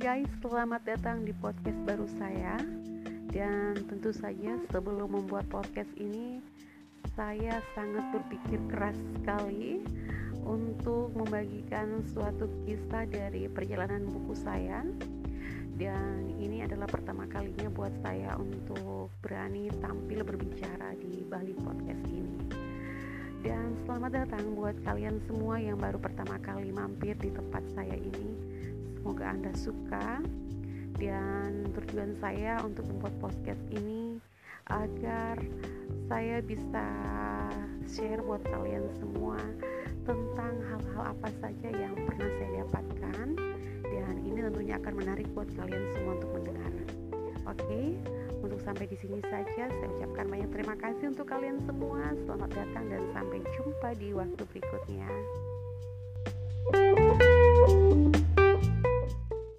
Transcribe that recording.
guys, selamat datang di podcast baru saya. Dan tentu saja sebelum membuat podcast ini, saya sangat berpikir keras sekali untuk membagikan suatu kisah dari perjalanan buku saya. Dan ini adalah pertama kalinya buat saya untuk berani tampil berbicara di Bali Podcast ini. Dan selamat datang buat kalian semua yang baru pertama kali mampir di tempat saya ini Semoga Anda suka dan tujuan saya untuk membuat podcast ini agar saya bisa share buat kalian semua tentang hal-hal apa saja yang pernah saya dapatkan dan ini tentunya akan menarik buat kalian semua untuk mendengar. Oke, untuk sampai di sini saja saya ucapkan banyak terima kasih untuk kalian semua. Selamat datang dan sampai jumpa di waktu berikutnya.